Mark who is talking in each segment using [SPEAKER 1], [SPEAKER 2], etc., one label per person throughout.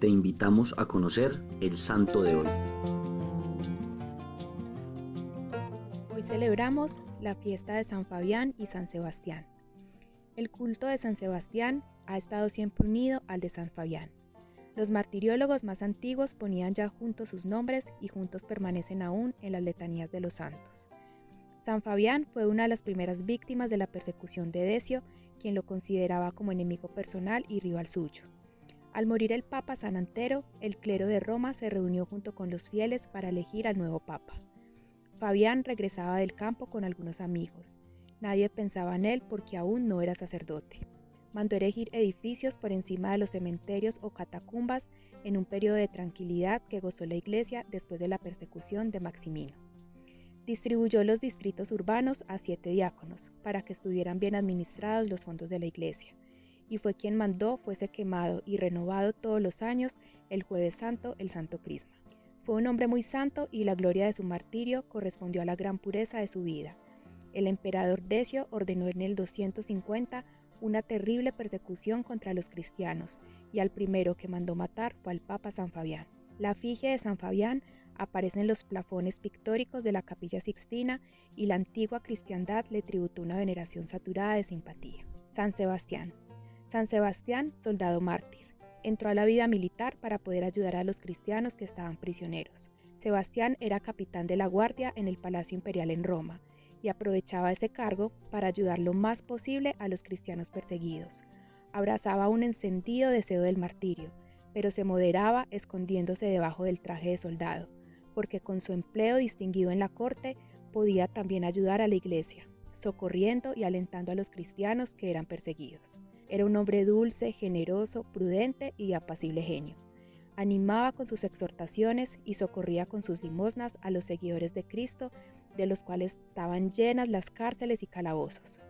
[SPEAKER 1] te invitamos a conocer el santo de hoy.
[SPEAKER 2] Hoy celebramos la fiesta de San Fabián y San Sebastián. El culto de San Sebastián ha estado siempre unido al de San Fabián. Los martiriólogos más antiguos ponían ya juntos sus nombres y juntos permanecen aún en las letanías de los santos. San Fabián fue una de las primeras víctimas de la persecución de Decio, quien lo consideraba como enemigo personal y rival suyo. Al morir el Papa San Antero, el clero de Roma se reunió junto con los fieles para elegir al nuevo Papa. Fabián regresaba del campo con algunos amigos. Nadie pensaba en él porque aún no era sacerdote. Mandó erigir edificios por encima de los cementerios o catacumbas en un periodo de tranquilidad que gozó la iglesia después de la persecución de Maximino. Distribuyó los distritos urbanos a siete diáconos para que estuvieran bien administrados los fondos de la iglesia y fue quien mandó fuese quemado y renovado todos los años el jueves santo el Santo Crisma. Fue un hombre muy santo y la gloria de su martirio correspondió a la gran pureza de su vida. El emperador Decio ordenó en el 250 una terrible persecución contra los cristianos y al primero que mandó matar fue al Papa San Fabián. La efigie de San Fabián aparece en los plafones pictóricos de la capilla sixtina y la antigua cristiandad le tributó una veneración saturada de simpatía. San Sebastián. San Sebastián, soldado mártir, entró a la vida militar para poder ayudar a los cristianos que estaban prisioneros. Sebastián era capitán de la guardia en el Palacio Imperial en Roma y aprovechaba ese cargo para ayudar lo más posible a los cristianos perseguidos. Abrazaba un encendido deseo del martirio, pero se moderaba escondiéndose debajo del traje de soldado, porque con su empleo distinguido en la corte podía también ayudar a la iglesia, socorriendo y alentando a los cristianos que eran perseguidos. Era un hombre dulce, generoso, prudente y de apacible genio. Animaba con sus exhortaciones y socorría con sus limosnas a los seguidores de Cristo, de los cuales estaban llenas las cárceles y calabozos.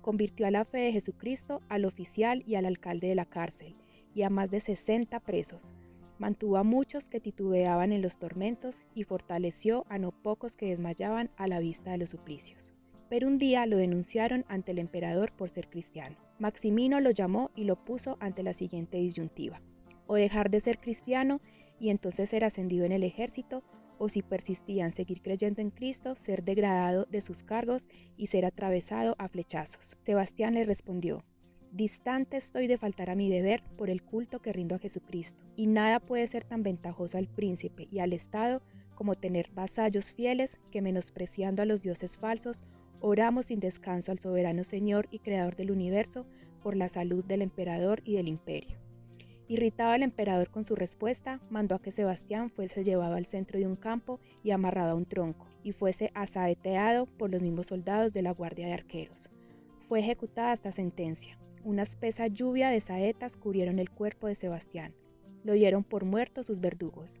[SPEAKER 2] Convirtió a la fe de Jesucristo al oficial y al alcalde de la cárcel, y a más de 60 presos. Mantuvo a muchos que titubeaban en los tormentos y fortaleció a no pocos que desmayaban a la vista de los suplicios. Pero un día lo denunciaron ante el emperador por ser cristiano. Maximino lo llamó y lo puso ante la siguiente disyuntiva. O dejar de ser cristiano y entonces ser ascendido en el ejército, o si persistía en seguir creyendo en Cristo, ser degradado de sus cargos y ser atravesado a flechazos. Sebastián le respondió, Distante estoy de faltar a mi deber por el culto que rindo a Jesucristo, y nada puede ser tan ventajoso al príncipe y al Estado como tener vasallos fieles que menospreciando a los dioses falsos Oramos sin descanso al soberano Señor y Creador del universo por la salud del emperador y del imperio. Irritado el emperador con su respuesta, mandó a que Sebastián fuese llevado al centro de un campo y amarrado a un tronco, y fuese asaeteado por los mismos soldados de la guardia de arqueros. Fue ejecutada esta sentencia. Una espesa lluvia de saetas cubrieron el cuerpo de Sebastián. Lo dieron por muerto sus verdugos.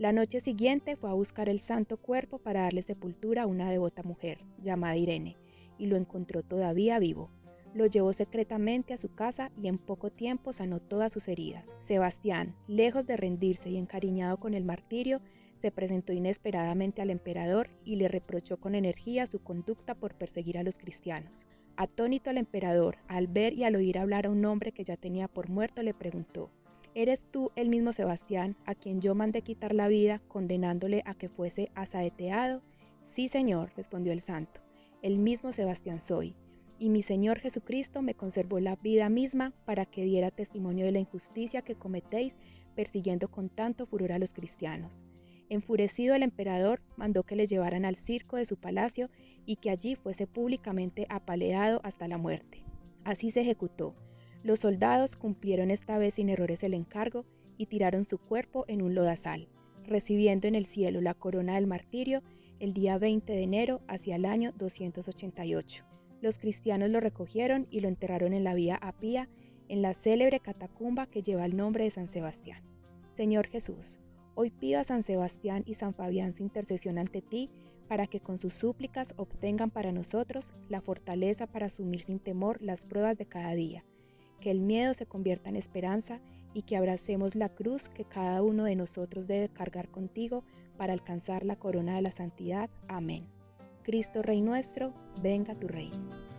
[SPEAKER 2] La noche siguiente fue a buscar el santo cuerpo para darle sepultura a una devota mujer, llamada Irene, y lo encontró todavía vivo. Lo llevó secretamente a su casa y en poco tiempo sanó todas sus heridas. Sebastián, lejos de rendirse y encariñado con el martirio, se presentó inesperadamente al emperador y le reprochó con energía su conducta por perseguir a los cristianos. Atónito al emperador, al ver y al oír hablar a un hombre que ya tenía por muerto, le preguntó, ¿Eres tú el mismo Sebastián a quien yo mandé quitar la vida condenándole a que fuese asaeteado? Sí, Señor, respondió el santo, el mismo Sebastián soy. Y mi Señor Jesucristo me conservó la vida misma para que diera testimonio de la injusticia que cometéis persiguiendo con tanto furor a los cristianos. Enfurecido el emperador mandó que le llevaran al circo de su palacio y que allí fuese públicamente apaleado hasta la muerte. Así se ejecutó los soldados cumplieron esta vez sin errores el encargo y tiraron su cuerpo en un lodazal, recibiendo en el cielo la corona del martirio el día 20 de enero hacia el año 288. Los cristianos lo recogieron y lo enterraron en la vía Apía, en la célebre catacumba que lleva el nombre de San Sebastián. Señor Jesús, hoy pido a San Sebastián y San Fabián su intercesión ante ti para que con sus súplicas obtengan para nosotros la fortaleza para asumir sin temor las pruebas de cada día que el miedo se convierta en esperanza y que abracemos la cruz que cada uno de nosotros debe cargar contigo para alcanzar la corona de la santidad. Amén. Cristo Rey nuestro, venga tu reino.